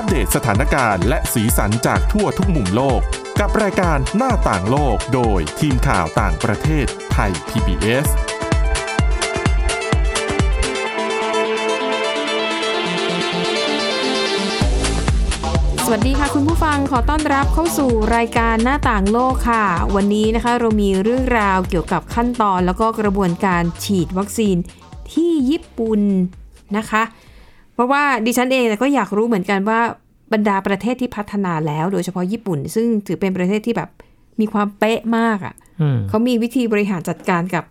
อัปเดตสถานการณ์และสีสันจากทั่วทุกมุมโลก กับรายการหน้าต่างโลกโดยทีมข่าวต่างประเทศไทย PBS สวัสดีค่ะคุณผู้ฟังขอต้อนรับเข้าสู่รายการหน้าต่างโลกค่ะ วันนี้นะคะเรามีเรื่องราวเกี่ยวกับขั้นตอนแล้วก็กระบวนการฉีดวัคซีนที่ญี่ปุ่นนะคะ เพราะว่าดิฉันเองก็อยากรู้เหมือนกันว่าบรรดาประเทศที่พัฒนาแล้ว โดยเฉพาะญี่ปุ่น ซึ่งถือเป็นประเทศที่แบบมีความเป๊ะมากอะ่ะอืมเขามีวิธีบริหารจัดการกับ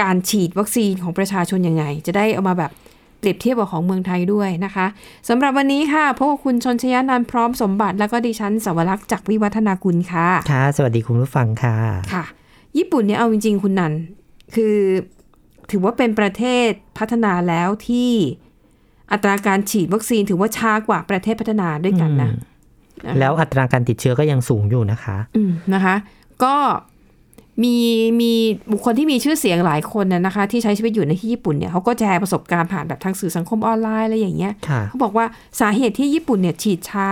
การฉีดวัคซีนของประชาชนยังไง จะได้เอามาแบบเปรียบเทียบกับของเมืองไทยด้วยนะคะสำหรับวันนี้ค่ะพบกับคุณชนชยานันท์พร้อมสมบัติ แล้วก็ดิฉันสวรักษ์จากวิวัฒนากุลค่ะค่ะ สวัสดีคุณผู้ฟังค่ะค่ะ ญี่ปุ่นเนี่ยเอาจริงๆคุณนันคือถือว่าเป็นประเทศพัฒนาแล้วที่ อัตราการฉีดวัคซีนถือว่าช้ากว่าประเทศพัฒนาด้วยกันนะ แล้วอัตราการติดเชื้อก็ยังสูงอยู่นะคะ อืมนะคะ ก็มีมีบุคคลที่มีชื่อเสียงหลายคนนะนะคะ ที่ใช้ชีวิตอยู่ในที่ญี่ปุ่นเนี่ยเขาก็แชร์ประสบการณ์ผ่านแบบทางสื่อสังคมออนไลน์อะไรอย่างเงี้ยค่ะเขาบอกว่าสาเหตุที่ญี่ปุ่นเนี่ยฉีดช้า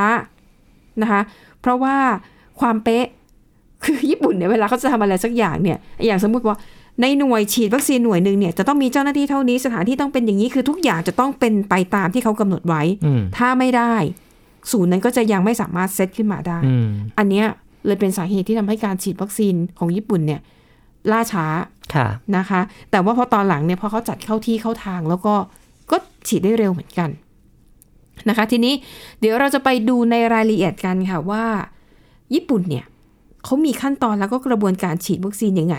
นะคะ เพราะว่าความเป๊ะคือญี่ปุ่นเนี่ยเวลาเขาจะทำอะไรสักอย่างเนี่ย อย่างสมมุติว่า ในหน่วยฉีดวัคซีนหน่วยหนึ่งเนี่ยจะต้องมีเจ้าหน้าที่เท่านี้สถานที่ต้องเป็นอย่างนี้คือทุกอย่างจะต้องเป็นไปตามที่เขากำหนดไว้อืมถ้าไม่ได้ ศูนย์นั้นก็จะยังไม่สามารถเซตขึ้นมาได้อืมอันเนี้ยเลยเป็นสาเหตุที่ทำให้การฉีดวัคซีนของญี่ปุ่นเนี่ยล่าช้าค่ะนะคะ แต่ว่าพอตอนหลังเนี่ยพอเขาจัดเข้าที่เข้าทางแล้วก็ก็ฉีดได้เร็วเหมือนกันนะคะ ทีนี้เดี๋ยวเราจะไปดูในรายละเอียดกันค่ะว่า ญี่ปุ่นเนี่ยเขามีขั้นตอนแล้วก็กระบวนการฉีดวัคซีนยังไง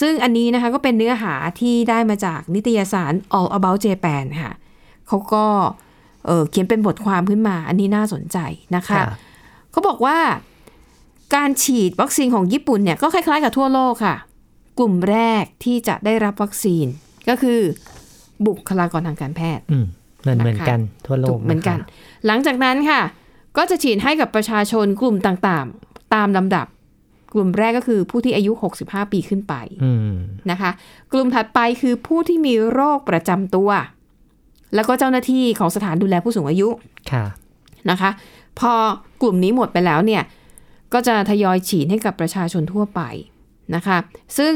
ซึ่งอันนี้นะคะก็เป็นเนื้อหาที่ได้มาจากนิตยสาร All About Japan ค่ะเขาก็เอ่อเขียนเป็นบทความขึ้นมา อันนี้น่าสนใจนะคะค่ะเขาบอกว่าการฉีดวัคซีนของญี่ปุ่นเนี่ยก็คล้ายๆกับทั่วโลกค่ะ กลุ่มแรกที่จะได้รับวัคซีนก็คือบุคลากรทางการแพทย์อืมเหมือนนะคะเหมือนกันทั่วโลถูกกเหมือนกันะคะหลังจากนั้นค่ะ ก็จะฉีดให้กับประชาชนกลุ่มต่างๆ ตามลำดับ กลุ่มแรกก็คือผู้ที่อายุ 65 ปีขึ้นไปอืมนะคะ กลุ่มถัดไปคือผู้ที่มีโรคประจำตัว แล้วก็เจ้าหน้าที่ของสถานดูแลผู้สูงอายุค่ะนะคะ พอกลุ่มนี้หมดไปแล้วเนี่ย ก็จะทยอยฉีดให้กับประชาชนทั่วไปนะคะ ซึ่ง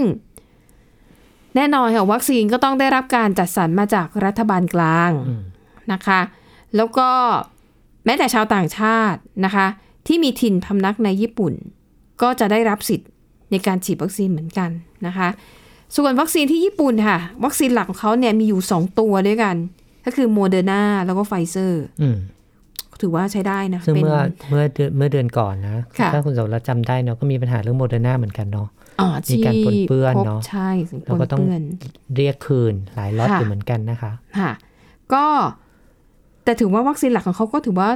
แน่นอนค่ะวัคซีนก็ต้องได้รับการจัดสรรมาจากรัฐบาลกลางอืมนะคะ แล้วก็แม้แต่ชาวต่างชาตินะคะ ที่มีถิ่นพำนักในญี่ปุ่น ก็จะได้รับสิทธิ์ในการฉีดวัคซีนเหมือนกันนะคะ ส่วนวัคซีนที่ญี่ปุ่นค่ะ วัคซีนหลักของเขาเนี่ยมีอยู่ 2 ตัวด้วยกัน ก็คือโมเดอร์นาแล้วก็ไฟเซอร์อืมถือว่าใช้ได้นะซึ่งเป็นเมื่อเมื่อเดือนเมื่อเดือนก่อนนะค่ะถ้าคุณสมรักจำได้เนาะก็มีปัญหาเรื่องโมเดอร์นาเหมือนกันเนาะอ๋อมีการปนเปื้อนที่พบเนอะใช่สิ่งปนเปื้อนแล้วก็ต้องเรียกคืนหลายล็อตค่ะอยู่เหมือนกันนะคะ ค่ะ ก็แต่ถือว่าวัคซีนหลักของเขาก็ถือว่า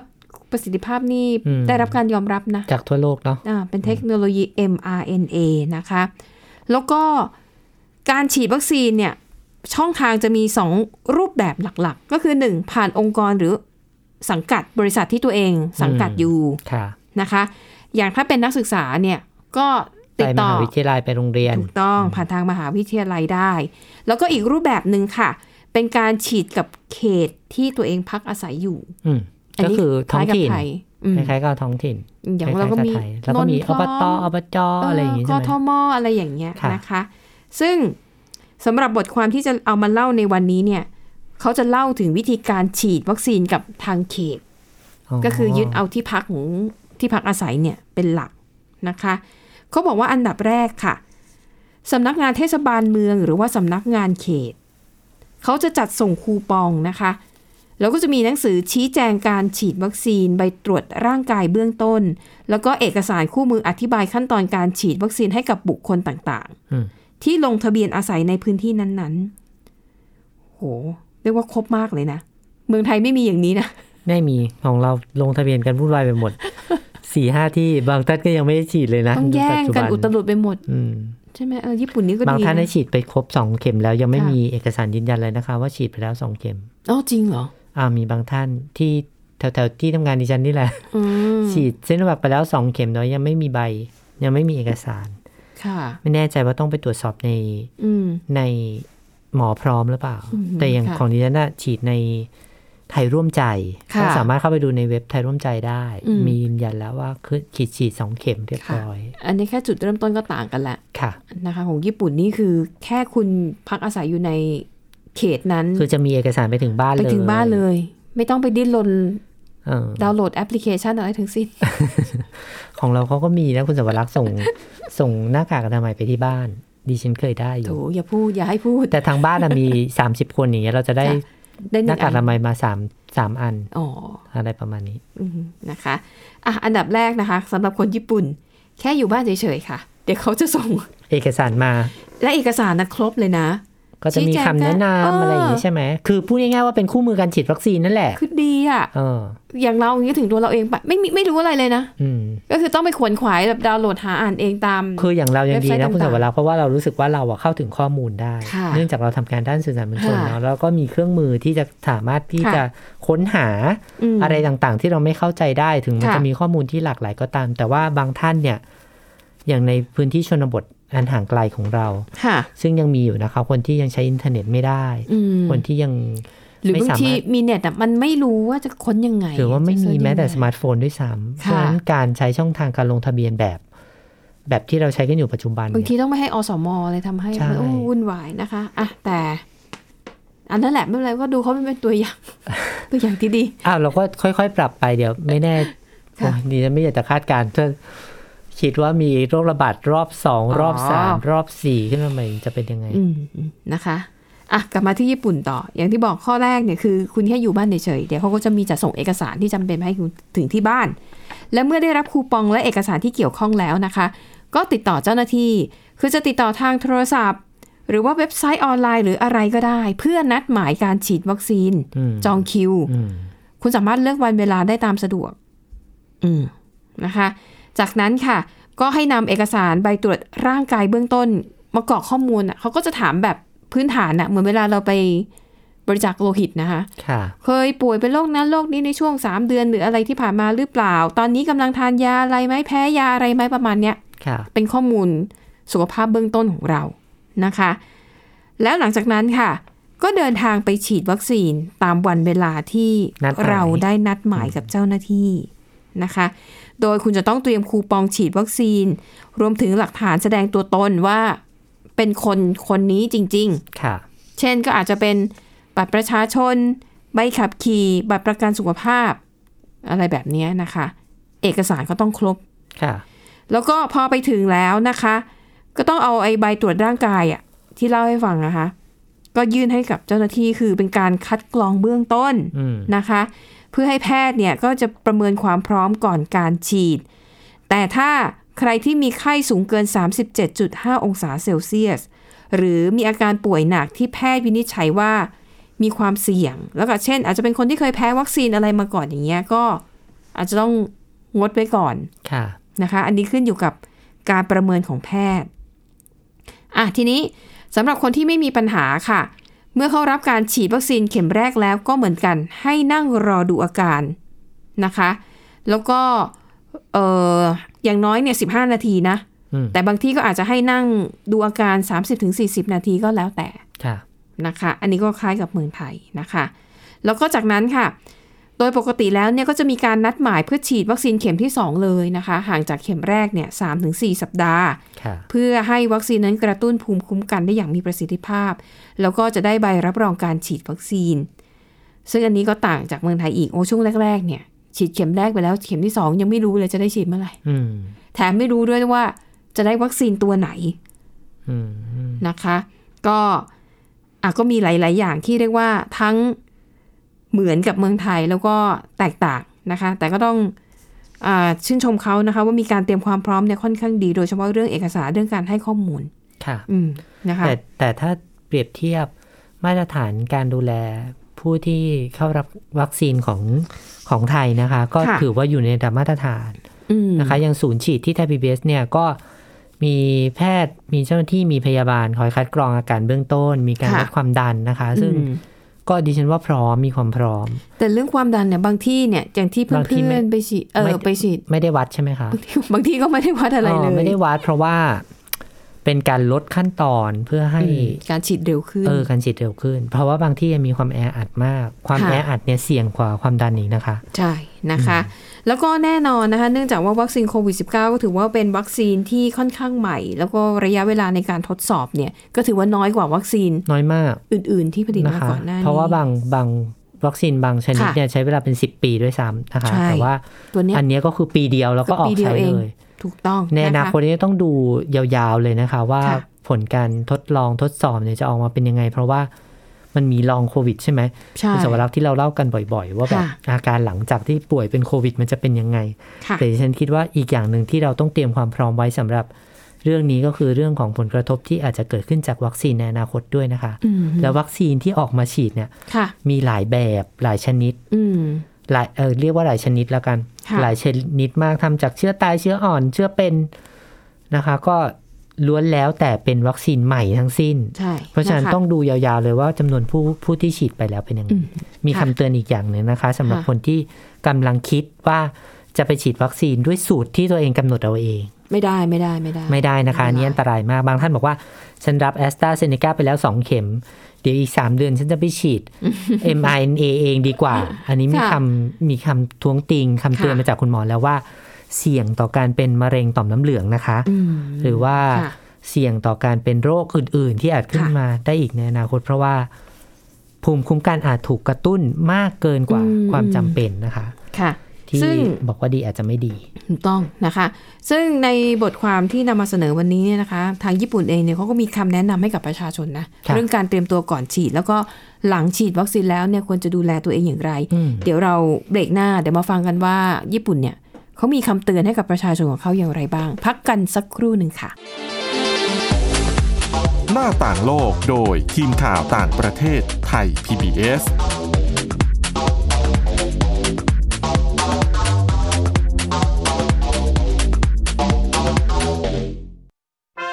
ประสิทธิภาพนี่อืมได้รับการยอมรับนะ จากทั่วโลกเนาะอ่าเป็นเทคโนโลยี mRNA นะคะ แล้วก็การฉีดวัคซีนเนี่ย ช่องทางจะมี 2 รูปแบบหลักๆ ก็คือ 1 ผ่านองค์กรหรือสังกัดบริษัทที่ตัวเองสังกัดอยู่ค่ะนะคะ อย่างถ้าเป็นนักศึกษาเนี่ยก็ติไปดมต่อหาวิทยาลัยไปโรงเรียน ถูกต้องผ่านทางมหาวิทยาลัยได้ แล้วก็อีกรูปแบบหนึ่งค่ะ เป็นการฉีดกับเขตที่ตัวเองพักอาศัยอยู่อืม ก็คือท้องถิ่นคล้ายกับไทยอืมคล้ายๆกับท้องถิ่นอย่างเราก็มีคล้ายๆบไทยแล้วก็มีนนท์อบตพร้อมอบจอะไรอย่างงี้กใช่ไหมทมอะไรอย่างเงี้ยค่ะนะคะ ซึ่งสำหรับบทความที่จะเอามาเล่าในวันนี้เนี่ยเขาจะเล่าถึงวิธีการฉีดวัคซีนกับทางเขต ก็คือยึดเอาที่พักของที่พักอาศัยเนี่ยเป็นหลักนะคะเขาบอกว่าอันดับแรกค่ะสำนักงานเทศบาลเมืองหรือว่าสำนักงานเขต เขาจะจัดส่งคูปองนะคะ แล้วก็จะมีหนังสือชี้แจงการฉีดวัคซีน ใบตรวจร่างกายเบื้องต้น แล้วก็เอกสารคู่มืออธิบายขั้นตอนการฉีดวัคซีนให้กับบุคคลต่างอืมๆที่ลงทะเบียนอาศัยในพื้นที่นั้นๆ โห เรียกว่าครบมากเลยนะ เมืองไทยไม่มีอย่างนี้นะ ไม่มีของเราลงทะเบียนกันวุ่นวายไปหมดสี่ห้าที่บางท่านก็ยังไม่ได้ฉีดเลยนะต้องแย่งกันปัจจุบัอุตลุดไปหมดอืมใช่ไหมเออญี่ปุ่นนี่ก็บางดีท่านได้นะฉีดไปครบสองเข็มแล้วยังไม่ค่ะมีเอกสารยืนยันเลยนะคะ ว่าฉีดไปแล้วสองเข็มอ๋อจริงเหรอ อ่ามีบางท่านที่แถวๆที่ทำงานดิฉันนี่แหละอืมฉีดเซโนแวคไปแล้วสองเข็มแต่ว่ายังไม่มีใบ ยังไม่มีเอกสาร ค่ะ ไม่แน่ใจว่าต้องไปตรวจสอบในอืมในหมอพร้อมหรือเปล่าอืมแต่อย่างค่ะของดิฉันน่ะฉีดในไทยร่วมใจค่ะก็สามารถเข้าไปดูในเว็บไทยร่วมใจได้อืมมียืนยันแล้วว่าคือฉีดฉีดสองเข็มเรียบค่ะร้อย อันนี้แค่จุดเริ่มต้นก็ต่างกันละค่ะนะคะ ของญี่ปุ่นนี่คือแค่คุณพักอาศัยอยู่ใน เขตนั้น คือจะมีเอกสารไปถึงบ้านไปเลยถึงบ้านเลย ไม่ต้องไปดิ้นรนเออดาวน์โหลดแอปพลิเคชันอะไรทั้งสิ้น ของเราเขาก็มีนะคุณสวรักษ์ส่งส่งหน้ากากอนามัยไปที่บ้าน ดิฉันเคยได้อโถยู่ อย่าพูดอย่าให้พูด แต่ทางบ้านอะมี30คนอย่างเงี้ยเราจะได้ค่ะได้หหนึ่น้างกากอนามัยมาสามสามอันอ๋ออะไรประมาณนี้อืมนะคะอะอันดับแรกนะคะสำหรับคนญี่ปุ่น แค่อยู่บ้านเฉยๆค่ะ เดี๋ยวเขาจะส่ง เอกสารมา และเอกสารนะครบเลยนะ ก็จะมีชี้แจงคำแนะเออนำอะไรอย่างงี้ใช่ไหม คือพูดง่ายๆว่าเป็นคู่มือการฉีดวัคซีนนั่นแหละ คือดีอะเอออย่างเราอย่างนี้ถึงตัวเราเองปะไม่มีไม่รู้อะไรเลยนะอืมก็คือต้องไปขวนขวายแบบดาวน์โหลดหาอ่านเองตาม คืออย่างเรายังดีเว็บไซต์นะคุณสต่างๆวรักษ์เพราะว่าเรารู้สึกว่าเราอะเข้าถึงข้อมูลได้ค่ะเนื่องจากเราทำงานด้านสื่อสารมวลชนค่ะเนาะแล้วก็มีเครื่องมือที่จะสามารถที่ค่ะจะค้นหามอะไรต่างๆ ที่เราไม่เข้าใจได้ถึงมันค่ะจะมีข้อมูลที่หลากหลายก็ตาม แต่ว่าบางท่านเนี่ย อย่างในพื้นที่ชนบท อันห่างไกลของเราค่ะซึ่งยังมีอยู่นะคะคนที่ยังใช้อินเทอร์เน็ตไม่ได้อืมคนที่ยังหรือไม่บางสามารถทีมีเน็ตอะมันไม่รู้ว่าจะค้นยังไง หรือว่าไม่จะมีเสิร์ชแม้แต่ยังไงสมาร์ทโฟนด้วยซ้ำเพค่ะราะฉะนั้นการใช้ช่องทางการลงทะเบียนแบบ แบบที่เราใช้กันอยู่ปัจจุบันบางทีเนี่ยต้องไม่ให้อสมเลยทำให้ใช่มันโอ้วุ่นวายนะคะอะแต่ อันนั้นแหละไม่เป็นไรก็ดูเขาเป็นตัวอย่าง ตัวอย่างที่ดีอ้าวเราก็ค่อยๆ ปรับไปเดี๋ยวไม่แน่ค่ะโอ้ยนี่ฉันไม่อยากจะคาดการณ์ถ้า คิดว่ามีโรคระบาดรอบสองรอบสามรอบสี่ขึ้นมาใหม่จะเป็นยังไงอืมอืมนะคะอะกลับมาที่ญี่ปุ่นต่อ อย่างที่บอกข้อแรกเนี่ยคือ คุณแค่อยู่บ้านเฉยๆเดี๋ยวเขาก็จะมีจะส่งเอกสารที่จำเป็นมาให้คุณถึงที่บ้าน และเมื่อได้รับคูปองและเอกสารที่เกี่ยวข้องแล้วนะคะ ก็ติดต่อเจ้าหน้าที่ คือจะติดต่อทางโทรศัพท์ หรือว่าเว็บไซต์ออนไลน์หรืออะไรก็ได้ เพื่อนัดหมายการฉีดวัคซีนอืมจองคิวอืมคุณสามารถเลือกวันเวลาได้ตามสะดวก อืมนะคะ จากนั้นค่ะ ก็ให้นำเอกสารใบตรวจร่างกายเบื้องต้น มากรอกข้อมูลอะเขาก็จะถามแบบพื้นฐานอะเหมือนเวลาเราไปบริจาคโลหิตนะคะค่ะเคยป่วยเป็นโรคนั้นโรคนี้ในช่วง 3 เดือนหรืออะไรที่ผ่านมาหรือเปล่า ตอนนี้กำลังทานยาอะไรไหมแพ้ยาอะไรไหมประมาณเนี้ยค่ะเป็นข้อมูลสุขภาพเบื้องต้นของเรานะคะ แล้วหลังจากนั้นค่ะ ก็เดินทางไปฉีดวัคซีนตามวันเวลาที่นัดหมายเราได้นัดหมายกับเจ้าหน้าที่นะคะ โดยคุณจะต้องเตรียมคูปองฉีดวัคซีน รวมถึงหลักฐานแสดงตัวตนว่าเป็นคนคนนี้จริง ๆ ค่ะ เช่นก็อาจจะเป็นบัตรประชาชน ใบขับขี่ บัตรประกันสุขภาพ อะไรแบบเนี้ยนะคะ เอกสารก็ต้องครบ ค่ะ แล้วก็พอไปถึงแล้วนะคะ ก็ต้องเอาไอ้ใบตรวจร่างกายอะที่เล่าให้ฟังนะคะ ก็ยื่นให้กับเจ้าหน้าที่คือเป็นการคัดกรองเบื้องต้นอืมนะคะ เพื่อให้แพทย์เนี่ยก็จะประเมินความพร้อมก่อนการฉีด แต่ถ้าใครที่มีไข้สูงเกิน 37.5 องศาเซลเซียส หรือมีอาการป่วยหนักที่แพทย์วินิจฉัยว่ามีความเสี่ยง แล้วก็เช่น อาจจะเป็นคนที่เคยแพ้วัคซีนอะไรมาก่อนอย่างเงี้ยก็อาจจะต้องงดไว้ก่อนค่ะนะคะ อันนี้ขึ้นอยู่กับการประเมินของแพทย์อะทีนี้ สำหรับคนที่ไม่มีปัญหาค่ะ เมื่อเขารับการฉีดวัคซีนเข็มแรกแล้วก็เหมือนกัน ให้นั่งรอดูอาการนะคะ แล้วก็เอออย่างน้อยเนี่ย15นาทีนะอืมแต่บางที่ก็อาจจะให้นั่งดูอาการ 30-40 นาทีก็แล้วแต่ค่ะนะคะ อันนี้ก็คล้ายกับเมืองไทยนะคะ แล้วก็จากนั้นค่ะ โดยปกติแล้วเนี่ยก็จะมีการนัดหมายเพื่อฉีดวัคซีนเข็มที่ 2 เลยนะคะ ห่างจากเข็มแรกเนี่ย3-4สัปดาห์ค่ะเพื่อให้วัคซีนนั้นกระตุ้นภูมิคุ้มกันได้อย่างมีประสิทธิภาพ แล้วก็จะได้ใบรับรองการฉีดวัคซีน ซึ่งอันนี้ก็ต่างจากเมืองไทยอีกโอ้ช่วงแรกๆเนี่ยฉีดเข็มแรกไปแล้วเข็มที่ 2 ยังไม่รู้เลยจะได้ฉีดเมื่อไหร่อืมแถมไม่รู้ด้วยว่าจะได้วัคซีนตัวไหนอืมอืมนะคะ ก็อะก็มีหลาย ๆ อย่างที่เรียกว่าทั้ง เหมือนกับเมืองไทยแล้วก็แตกต่างนะคะ แต่ก็ต้องอาชื่นชมเขานะคะว่ามีการเตรียมความพร้อมเนี่ยค่อนข้างดีโดยเฉพาะเรื่องเอกสารเรื่องการให้ข้อมูลค่ะอืมนะคะแต่แต่ถ้าเปรียบเทียบมาตรฐานการดูแลผู้ที่เข้ารับวัคซีนของของไทยนะคะ ก็ค่ะถือว่าอยู่ในระดับมาตรฐานอืมนะคะอย่างศูนย์ฉีดที่ไทยพีบีเนี่ยก็มีแพทย์มีเจ้าหน้าที่มีพยาบาลคอยคัดกรองอาการเบื้องต้น มีการวัดความดันนะคะ ซึ่งอืม ก็ดิฉันว่าพร้อมมีความพร้อม แต่เรื่องความดันเนี่ยบางที่เนี่ยอย่างที่เพื่บางที่ไม่อนๆไปฉีดเอไม่อไปฉีดไม่ได้วัดใช่ไหมคะบางที่บางที่ก็ไม่ได้วัดอะไรเลยไม่ได้วัดเพราะว่า เป็นการลดขั้นตอนเพื่อให้การฉีดเร็วขึ้นเออการฉีดเร็วขึ้น เพราะว่าบางที่มีความแออัดมาก ความค่ะแออัดเนี่ยเสี่ยงกว่าความดันอีกนะคะ ใช่นะคะ แล้วก็แน่นอนนะคะ เนื่องจากว่าวัคซีนโควิด -19 ก็ถือว่าเป็นวัคซีนที่ค่อนข้างใหม่ แล้วก็ระยะเวลาในการทดสอบเนี่ย ก็ถือว่าน้อยกว่าวัคซีนน้อยมากอื่น ๆ ที่ผลิตนะมาคะก่อนหน้านี้เพราะว่าบางบางวัคซีนบางชนิดค่ะเนี่ยใช้เวลาเป็น 10 ปีด้วยซ้ำนะคะใช่แต่ว่าตัวเนี้ยอันเนี้ยก็คือปีเดียวแล้วก็ออกปีเดียวใช้เองเลย ถูกต้องในอนาะะคตนี้ต้องดูยาวๆเลยนะคะว่าค่ะผลการทดลองทดสอบเนี่ยจะออกมาเป็นยังไง เพราะว่ามันมีลองโควิดใช่ไหมใช่คุณสวรักษ์ที่เราเล่ากันบ่อย ๆ ว่าแบบค่ะอาการหลังจากที่ป่วยเป็นโควิด มันจะเป็นยังไงค่ะแต่ดิฉันคิดว่าอีกอย่างหนึ่งที่เราต้องเตรียมความพร้อมไว้สำหรับเรื่องนี้ก็คือเรื่องของผลกระทบที่อาจจะเกิดขึ้นจากวัคซีนในอนาคตด้วยนะคะอืมแล้ววัคซีนที่ออกมาฉีดเนี่ยค่ะมีหลายแบบหลายชนิดอืม หลายเออเรียกว่าหลายชนิดแล้วกันค่ะหลายชนิดมากทำจากเชื้อตายเชื้ออ่อนเชื้อเป็นนะคะ ก็ล้วนแล้วแต่เป็นวัคซีนใหม่ทั้งสิ้นใช่เพราะฉะนั้นคต้องดูยาวๆเลยว่าจำนวนผู้ผู้ที่ฉีดไปแล้วเป็นยังไงอืมมีค่ะคำเตือนอีกอย่างหนึ่งนะคะสำหรับค่ะคนที่กำลังคิดว่าจะไปฉีดวัคซีนด้วยสูตรที่ตัวเองกำหนดเอาเอง ไม่ได้ไม่ได้ไม่ได้ ไม่ได้นะคะอันไม่นี้ได้อันตรายมากบางท่านบอกว่า ฉันรับแอสตราเซเนกาไปแล้ว2เข็ม เดี๋ยวอีก3เดือนฉันจะไปฉีด mRNA เองดีกว่า อันนี้มีค่ะคำมีคำท้วงติงคำเตือนค่ะมาจากคุณหมอแล้วว่า เสี่ยงต่อการเป็นมะเร็งต่อมน้ำเหลืองนะคะอืมหรือว่าค่ะเสี่ยงต่อการเป็นโรคอื่น ๆ ที่อาจขึ้นค่ะมาได้อีกในอนาคต เพราะว่า ภูมิคุ้มกันอาจถูกกระตุ้นมากเกินกว่าอืมความจำเป็นนะคะ ค่ะ ที่ซึ่งบอกว่าดีอาจจะไม่ดีถูกต้องนะคะ ซึ่งในบทความที่นำมาเสนอวันนี้เนี่ยนะคะ ทางญี่ปุ่นเองเนี่ยเขาก็มีคำแนะนำให้กับประชาชนนะครับเรื่องการเตรียมตัวก่อนฉีด แล้วก็หลังฉีดวัคซีนแล้วเนี่ยควรจะดูแลตัวเองอย่างไรอืมเดี๋ยวเราเบรกหน้าเดี๋ยวมาฟังกันว่าญี่ปุ่นเนี่ยเขามีคำเตือนให้กับประชาชนของเขาอย่างไรบ้าง พักกันสักครู่หนึ่งค่ะ หน้าต่างโลกโดยทีมข่าวต่างประเทศไทย PBS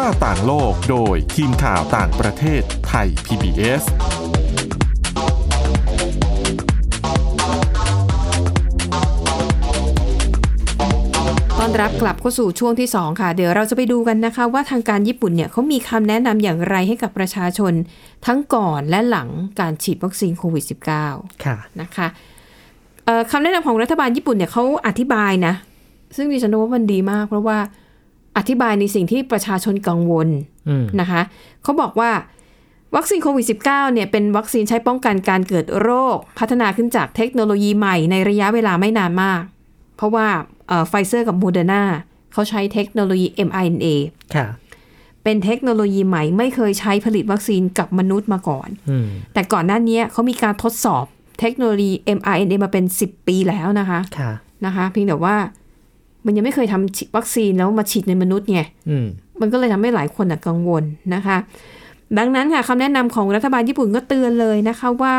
หน้าต่างโลกโดยทีมข่าวต่างประเทศไทย PBS ต้อนรับกลับเข้าสู่ช่วงที่ 2 ค่ะ เดี๋ยวเราจะไปดูกันนะคะ ว่าทางการญี่ปุ่นเนี่ยเขามีคำแนะนำอย่างไรให้กับประชาชน ทั้งก่อนและหลังการฉีดวัคซีนโควิด -19 ค่ะนะคะเอ่อคำแนะนำของรัฐบาลญี่ปุ่นเนี่ยเขาอธิบายนะ ซึ่งดิฉันว่ามันดีมากเพราะว่า อธิบายในสิ่งที่ประชาชนกังวลอืมนะคะเขาบอกว่าวัคซีนโควิด -19 เนี่ยเป็นวัคซีนใช้ป้องกันการเกิดโรค พัฒนาขึ้นจากเทคโนโลยีใหม่ในระยะเวลาไม่นานมาก เพราะว่าไฟเซอร์กับโมเดอร์นาเขาใช้เทคโนโลยี mRNA ค่ะเป็นเทคโนโลยีใหม่ไม่เคยใช้ผลิตวัคซีนกับมนุษย์มาก่อนอืมแต่ก่อนหน้านี้เขามีการทดสอบเทคโนโลยี mRNA มาเป็น 10 ปีแล้วนะคะค่ะนะคะเพียงแต่ว่า มันยังไม่เคยทำวัคซีนแล้วมาฉีดในมนุษย์ไงอืมมันก็เลยทำให้หลายคนน่ะกังวลนะคะ ดังนั้นค่ะคำแนะนำของรัฐบาลญี่ปุ่นก็เตือนเลยนะคะว่า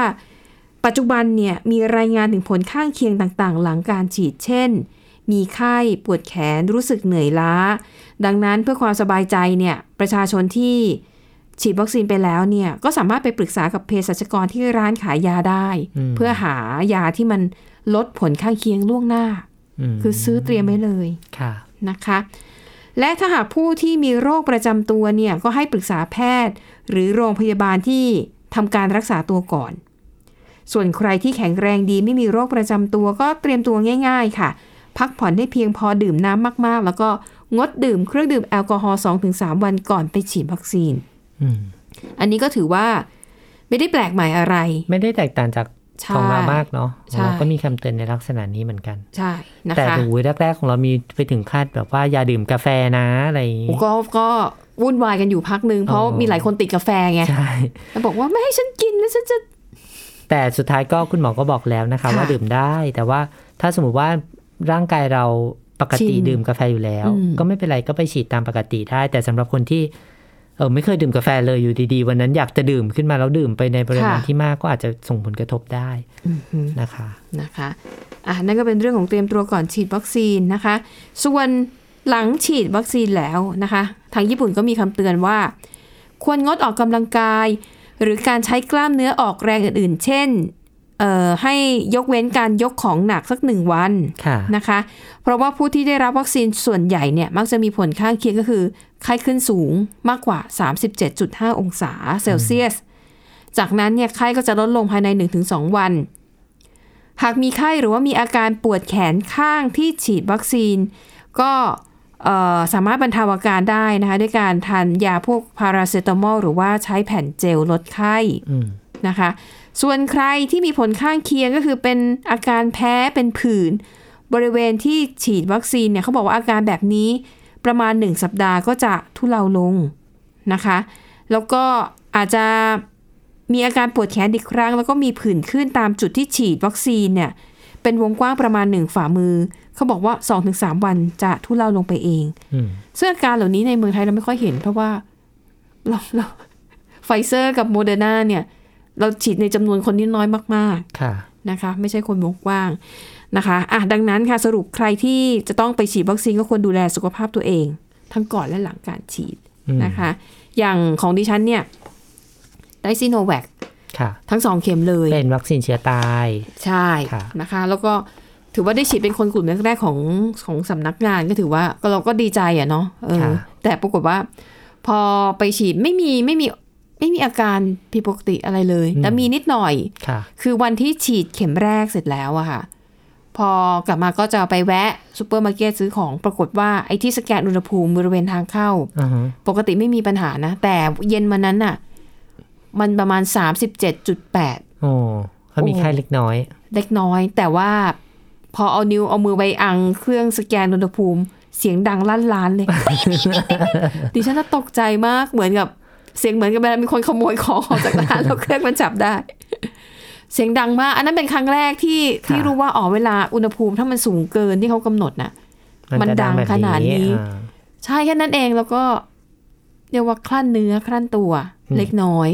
ปัจจุบันเนี่ยมีรายงานถึงผลข้างเคียงต่างๆ หลังการฉีด เช่น มีไข้ปวดแขนรู้สึกเหนื่อยล้า ดังนั้นเพื่อความสบายใจเนี่ยประชาชนที่ฉีดวัคซีนไปแล้วเนี่ยก็สามารถไปปรึกษากับเภสัชกรที่ร้านขายยาได้มเพื่อหายาที่มันลดผลข้างเคียงล่วงหน้าม คือซื้อเตรียมไว้เลยค่ะนะคะ และถ้าหากผู้ที่มีโรคประจำตัวเนี่ยก็ให้ปรึกษาแพทย์ หรือโรงพยาบาลที่ทำการรักษาตัวก่อน ส่วนใครที่แข็งแรงดีไม่มีโรคประจำตัวก็เตรียมตัวง่าย ๆ ค่ะ พักผ่อนให้เพียงพอดื่มน้ำมากๆ แล้วก็งดดื่มเครื่องดื่มแอลกอฮอล์2-3 วันก่อนไปฉีดวัคซีนอืมอันนี้ก็ถือว่าไม่ได้แปลกใหม่อะไร ไม่ได้แตกต่างจากใช่ ของเรามากเนาะใช่เราก็มีคำเตือนในลักษณะนี้เหมือนกัน ใช่นะแต่คะหูแรก ๆ ของเรามีไปถึงคาดแบบว่าอย่าดื่มกาแฟนะอะไรอย่างงี้ก็ก็วุ่นวายกันอยู่พักหนึ่งเพราะอ๋อมีหลายคนติดกาแฟไงใช่แล้วบอกว่าไม่ให้ฉันกินแล้วฉันจะ แต่สุดท้ายก็คุณหมอก็บอกแล้วนะคะค่ะว่าดื่มได้ แต่ว่าถ้าสมมติว่าร่างกายเราปกติชินดื่มกาแฟอยู่แล้วอืมก็ไม่เป็นไรก็ไปฉีดตามปกติได้ แต่สำหรับคนที่ เออไม่เคยดื่มกาแฟเลยอยู่ดีๆ วันนั้นอยากจะดื่มขึ้นมาแล้วดื่มไปในปริมาณที่มากก็อาจจะส่งผลกระทบได้อือหือนะคะนะคะอะนั่นก็เป็นเรื่องของเตรียมตัวก่อนฉีดวัคซีนนะคะ ส่วนหลังฉีดวัคซีนแล้วนะคะ ทางญี่ปุ่นก็มีคำเตือนว่า ควรงดออกกำลังกาย หรือการใช้กล้ามเนื้อออกแรงอื่น ๆ เช่นเอ่อ ให้ยกเว้นการยกของหนักสักหนึ่งวันค่ะนะคะ เพราะว่าผู้ที่ได้รับวัคซีนส่วนใหญ่เนี่ยมักจะมีผลข้างเคียงก็คือ ไข้ขึ้นสูงมากกว่า 37.5 องศาเซลเซียส จากนั้นเนี่ยไข้ก็จะลดลงภายใน 1-2 วัน หากมีไข้หรือว่ามีอาการปวดแขนข้างที่ฉีดวัคซีน ก็เอ่อสามารถบรรเทาอาการได้นะคะ ด้วยการทานยาพวกพาราเซตามอลหรือว่าใช้แผ่นเจลลดไข้อืมนะคะ ส่วนใครที่มีผลข้างเคียงก็คือเป็นอาการแพ้เป็นผื่น บริเวณที่ฉีดวัคซีนเนี่ยเขาบอกว่าอาการแบบนี้ประมาณ 1 สัปดาห์ก็จะทุเลาลงนะคะ แล้วก็อาจจะมีอาการปวดแขนอีกครั้ง แล้วก็มีผื่นขึ้นตามจุดที่ฉีดวัคซีนเนี่ยเป็นวงกว้างประมาณ 1 ฝ่ามือ เขาบอกว่า 2-3 วันจะทุเลาลงไปเองอะซึ่งอาการเหล่านี้ในเมืองไทยเราไม่ค่อยเห็น เพราะว่าเราเราไฟเซอร์กับโมเดอร์นาเนี่ย เราฉีดในจำนวนคนที่น้อยมากค่ะๆนะคะ ไม่ใช่คนวงกว้างนะคะอะดังนั้นค่ะสรุปใครที่จะต้องไปฉีดวัคซีนก็ควรดูแลสุขภาพตัวเอง ทั้งก่อนและหลังการฉีดอืมนะคะ อย่างของดิฉันเนี่ยได้ซีโนแวคค่ะทั้งสองเข็มเลย เป็นวัคซีนเชื้อตาย ใช่ค่ะนะคะ แล้วก็ถือว่าได้ฉีดเป็นคนกลุ่มแรกๆของของสำนักงานก็ถือว่าก็เราก็ดีใจอะเนาะเออค่ะแต่ปรากฏว่า พอไปฉีดไม่มีไม่มี ไม่มีอาการผิดปกติอะไรเลย แต่มีนิดหน่อยค่ะคือวันที่ฉีดเข็มแรกเสร็จแล้วอะค่ะ พอกลับมาก็จะไปแวะซูเปอร์มาร์เก็ตซื้อของปรากฏว่าไอ้ที่สแกนอุณหภูมิบริเวณทางเข้าอือฮึปกติไม่มีปัญหานะ แต่เย็นวันนั้นน่ะ มันประมาณ37.8โอ้เขามีโอ้ไข้เล็กน้อย เล็กน้อย แต่ว่าพอเอานิ้วเอามือไปอังเครื่องสแกนอุณหภูมิเสียงดังลั่นล้านเลย ดิฉันน่ะตกใจมากเหมือนกับ เสียงเหมือนกับเวลามีคนขโมยของออกจากร้านแล้วเครื่องมันจับได้ เสียงดังมาก อันนั้นเป็นครั้งแรกที่ที่รู้ว่าอ๋อเวลาอุณหภูมิถ้ามันสูงเกินที่เขากำหนดน่ะ มันจะดังแบบขนาดนี้อ่าใช่แค่นั้นเองแล้วก็เรียกว่าคลั่นเนื้อคลั่นตัวอืมเล็กน้อย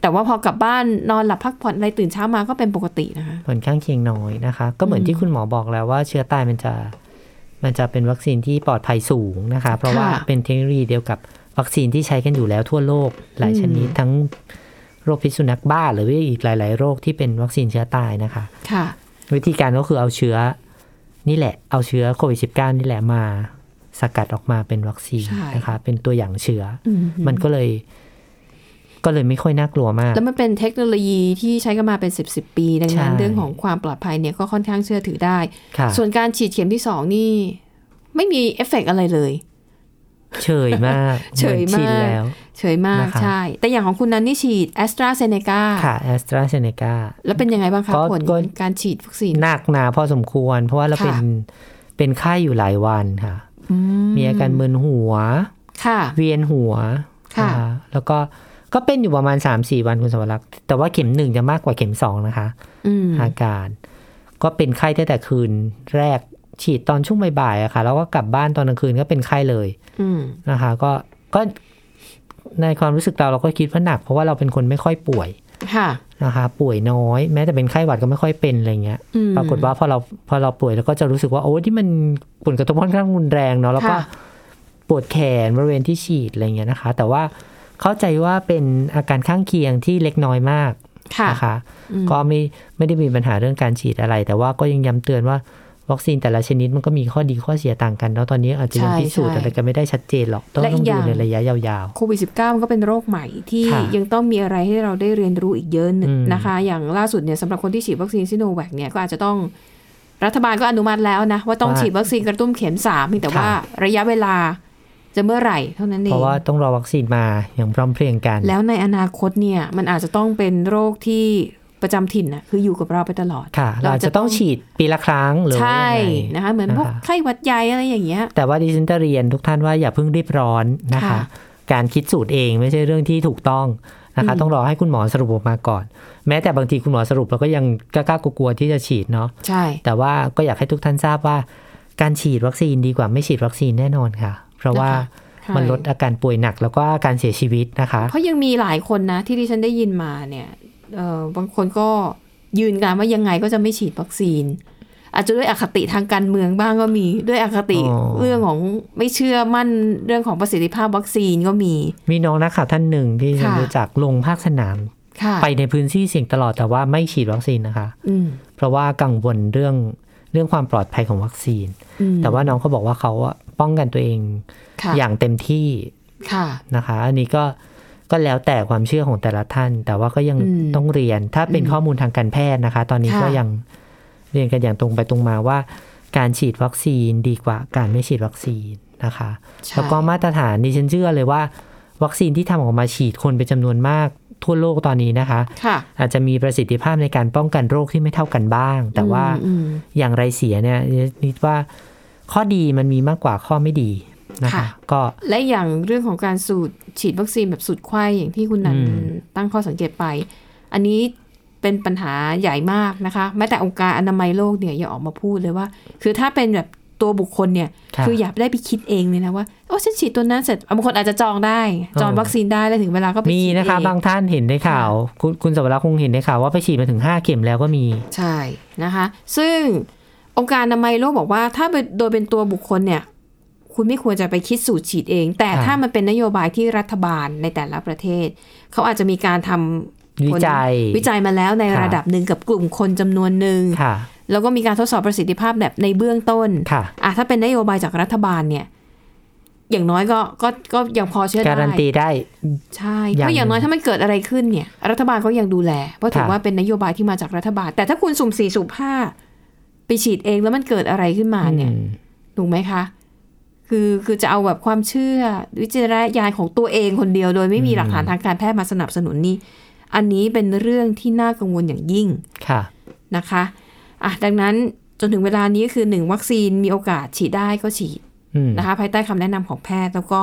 แต่ว่าพอกลับบ้านนอนหลับพักผ่อนอะไรตื่นเช้ามาก็เป็นปกตินะคะ ผลข้างเคียงน้อยนะคะ ก็เหมือนที่คุณหมอบอกแล้วว่าเชื้อตายมันจะมันจะเป็นวัคซีนที่ปลอดภัยสูงนะคะ เพราะว่าค่ะเป็นเทคโนโลยีเดียวกับ วัคซีนที่ใช้กันอยู่แล้วทั่วโลกหลายอืมชนิดทั้งโรคพิษสุนัขบ้า หรือว่าอีกหลาย ๆ โรคที่เป็นวัคซีนเชื้อตายนะคะค่ะ วิธีการก็คือเอาเชื้อนี่แหละ เอาเชื้อโควิด -19 นี่แหละมาสกัดออกมาเป็นวัคซีนใช่นะคะ เป็นตัวอย่างเชื้ออือมันก็เลย ก็เลยไม่ค่อยน่ากลัวมาก แล้วมันเป็นเทคโนโลยีที่ใช้กันมาเป็นสิบสิบปีดังนั้นใช่เรื่องของความปลอดภัยเนี่ยก็ค่อนข้างเชื่อถือได้ค่ะส่วนการฉีดเข็มที่สองนี่ ไม่มีเอฟเฟกต์อะไรเลย เฉยมาก เฉยหอนชินมากแล้ว เฉยมากนะคะใช่ แต่อย่างของคุณนั้นนี่ฉีดแอสตราเซเนกาค่ะแอสตราเซเนกาแล้วเป็นยังไงบ้างคะก็ผลก็การฉีดวัคซีนหนักหนาพอสมควร เพราะว่าเราค่ะเป็นเป็นไข้อยู่หลายวันค่ะอืมีอาการมึนหัว ค่ะ เวียนหัว ค่ะนแล้วก็ก็เป็นอยู่ประมาณ3าสี่วันคุณสวรักษ์แต่ว่าเข็มหนึ่งจะมากกว่าเข็มสองนะคะอืมอาการ ก็เป็นไข้ตั้งแต่คืนแรก ฉีดตอนช่วงบ่ายๆอะค่ะ แล้วก็กลับบ้านตอนกลางคืนก็เป็นไข้เลยอืมนะคะ ก็ก็ในความรู้สึกเราเราก็คิดว่าหนัก เพราะว่าเราเป็นคนไม่ค่อยป่วยค่ะนะคะ ป่วยน้อย แม้แต่เป็นไข้หวัดก็ไม่ค่อยเป็นอะไรเงี้ยอืมปรากฏว่าพอเราพอเราป่วยเราก็จะรู้สึกว่าโอ้ที่มันผลกระทบค่อนข้างรุนแรงเนาะแล้วก็ค่ะปวดแขนบริเวณที่ฉีดอะไรเงี้ยนะคะ แต่ว่าเข้าใจว่าเป็นอาการข้างเคียงที่เล็กน้อยมากค่ะนะคะอืมก็ไม่ไม่ได้มีปัญหาเรื่องการฉีดอะไร แต่ว่าก็ยังย้ำเตือนว่า วัคซีนแต่ละชนิดมันก็มีข้อดีข้อเสียต่างกันแล้วตอนนี้อาจจะยังใช่พิสูจน์ใช่อะไรกันไม่ได้ชัดเจนหรอกต้องและอีต้องกอดูย่างในระยะยาวโควิด -19 มันก็เป็นโรคใหม่ที่ค่ะยังต้องมีอะไรให้เราได้เรียนรู้อีกเยอะอืมนะคะ อย่างล่าสุดเนี่ยสำหรับคนที่ฉีดวัคซีนซิโนแวคเนี่ยก็อาจจะต้องรัฐบาลก็อนุมัติแล้วนะว่าต้องฉีดวัคซีนกระตุ้นเข็มสามเพียงแต่ว่าระยะเวลาจะเมื่อไหร่เท่านั้นๆเอเพราะว่าต้องรอวัคซีนมาอย่างพร้อมเพรียงกัน แล้วในอนาคตเนี่ยมันอาจจะต้องเป็นโรคที่ ประจำถิ่นน่ะคืออยู่กับเราไปตลอดค่ะ เราอาจจะต้องฉีดปีละครั้งหรือว่าใช่ยังไงนะคะเหมือนพวกนะคะไข้หวัดใหญ่อะไรอย่างเงี้ย แต่ว่าดิฉันจะเรียนทุกท่านว่าอย่าเพิ่งรีบร้อนนะคะค่ะการคิดสูตรเองไม่ใช่เรื่องที่ถูกต้องนะคะอืมต้องรอให้คุณหมอสรุปออกมาก่อน แม้แต่บางทีคุณหมอสรุปเราก็ยังกล้าๆกลัวๆที่จะฉีดเนาะใช่ แต่ว่าก็อยากให้ทุกท่านทราบว่า การฉีดวัคซีนดีกว่าไม่ฉีดวัคซีนแน่นอนค่ะ เพราะว่าใช่มันลดอาการป่วยหนักแล้วก็อาการเสียชีวิตนะคะ เพราะยังมีหลายคนนะที่ดิฉันได้ยินมาเนี่ยเออ บางคนก็ยืนการว่ายังไงก็จะไม่ฉีดวัคซีน อาจจะด้วยอคติทางการเมืองบ้างก็มีด้วยอคติอ๋อเรื่องของไม่เชื่อมั่นเรื่องของประสิทธิภาพวัคซีนก็มี มีน้องนักข่าวท่านหนึ่งที่ฉันค่ะรู้จักลงภาคสนามค่ะไปในพื้นที่เสี่ยงตลอดแต่ว่าไม่ฉีดวัคซีนนะคะอืมเพราะว่ากังวลเรื่องเรื่องความปลอดภัยของวัคซีนอืมแต่ว่าน้องเขาบอกว่าเขาอะป้องกันตัวเองค่ะอย่างเต็มที่ค่ะนะคะ อันนี้ก็ ก็แล้วแต่ความเชื่อของแต่ละท่าน แต่ว่าก็ยังอืมต้องเรียน ถ้าเป็นอืมข้อมูลทางการแพทย์นะคะ ตอนนี้ค่ะก็ยังเรียนกันอย่างตรงไปตรงมาว่า การฉีดวัคซีนดีกว่าการไม่ฉีดวัคซีนนะคะใช่แล้วก็มาตรฐานดิฉันเชื่อเลยว่า วัคซีนที่ทำออกมาฉีดคนเป็นจำนวนมากทั่วโลกตอนนี้นะคะค่ะอาจจะมีประสิทธิภาพในการป้องกันโรคที่ไม่เท่ากันบ้าง แต่ว่าอืมอย่างไรเสียเนี่ยนิดว่าข้อดีมันมีมากกว่าข้อไม่ดี นะคะค่ะก็และอย่างเรื่องของการสูตรฉีดวัคซีนแบบสูตรไข้อย่างที่คุณนันอืมตั้งข้อสังเกตไป อันนี้เป็นปัญหาใหญ่มากนะคะแม้แต่องค์การอนามัยโลกเนี่ยยังออกมาพูดเลยว่า คือถ้าเป็นแบบตัวบุคคลเนี่ยค่ะออย่าได้ไปคิดเองเลยนะว่าโอ้ฉันฉีดตัวนั้นเสร็จบางคนอาจจะจองได้ จองเออวัคซีนได้แล้วถึงเวลาก็ไปมีฉีดนะคะเองบางท่านเห็นในข่าว คุณคุณสวรักษ์คงเห็นในข่าวว่าไปฉีดมาถึง 5 เข็มแล้วก็มีใช่นะคะ ซึ่งองค์การอนามัยโลกบอกว่าถ้าเป็นโดยเป็นตัวบุคคลเนี่ย คุณไม่ควรจะไปคิดสูตรฉีดเอง แต่ค่ะถ้ามันเป็นนโยบายที่รัฐบาลในแต่ละประเทศ เขาอาจจะมีการทำวิจัยวิจัยมาแล้วในค่ะระดับหนึ่งกับกลุ่มคนจำนวนหนึ่งค่ะแล้วก็มีการทดสอบประสิทธิภาพแบบในเบื้องต้นค่ะอะถ้าเป็นนโยบายจากรัฐบาลเนี่ย อย่างน้อยก็ก็ก็ยังพอเชื่อได้การันตีได้ ใช่อย่างเพราะอย่างน้อยถ้ามันเกิดอะไรขึ้นเนี่ย รัฐบาลก็ยังดูแล เพราะถือค่ะว่าเป็นนโยบายที่มาจากรัฐบาล แต่ถ้าคุณสุ่มสี่สุ่มห้าไปฉีดเองแล้วมันเกิดอะไรขึ้นมาเนี่ยอืมถูกไหมคะ คือคือจะเอาแบบความเชื่อวิจารณญาณของตัวเองคนเดียว โดยไม่มีหลักฐานทางการแพทย์มาสนับสนุนนี่อันนี้เป็นเรื่องที่น่ากังวลอย่างยิ่งค่ะนะคะอะดังนั้นจนถึงเวลานี้ก็คือหนึ่งวัคซีนมีโอกาสฉีดได้ก็ฉีดอืมนะคะภายใต้คำแนะนำของแพทย์ แล้วก็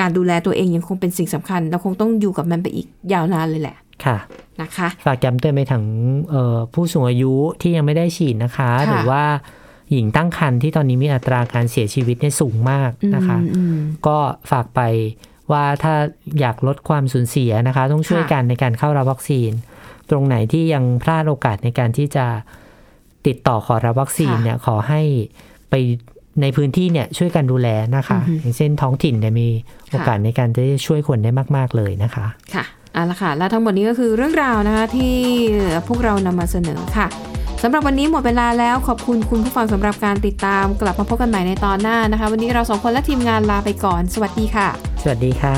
การดูแลตัวเองยังคงเป็นสิ่งสำคัญ เราคงต้องอยู่กับมันไปอีกยาวนานเลยแหละ ค่ะนะคะฝากย้ำเตือนไปถึงเอ่อผู้สูงอายุที่ยังไม่ได้ฉีดนะคะค่ะหรือว่า หญิงตั้งครรภ์ที่ตอนนี้มีอัตราการเสียชีวิตเนี่ยสูงมากนะคะอืมอืมก็ฝากไปว่าถ้าอยากลดความสูญเสียนะคะ ต้องช่วยค่ะกันในการเข้ารับวัคซีน ตรงไหนที่ยังพลาดโอกาสในการที่จะติดต่อขอรับวัคซีนเนี่ยขอให้ไปในพื้นที่เนี่ยช่วยกันดูแลนะคะ อย่างเช่นท้องถิ่นเนี่ยมีโอกาสในการจะช่วยคนได้มาก ๆ เลยนะคะค่ะเอาละค่ะ และทั้งหมดนี้ก็คือเรื่องราวนะคะที่พวกเรานำมาเสนอค่ะ สำหรับวันนี้หมดเวลาแล้วขอบคุณคุณผู้ฟังสำหรับการติดตาม กลับมาพบกันใหม่ในตอนหน้านะคะ วันนี้เราสองคนและทีมงานลาไปก่อน สวัสดีค่ะ สวัสดีค่ะ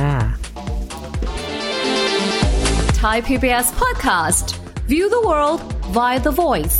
Thai PBS podcast. View the world via the voice.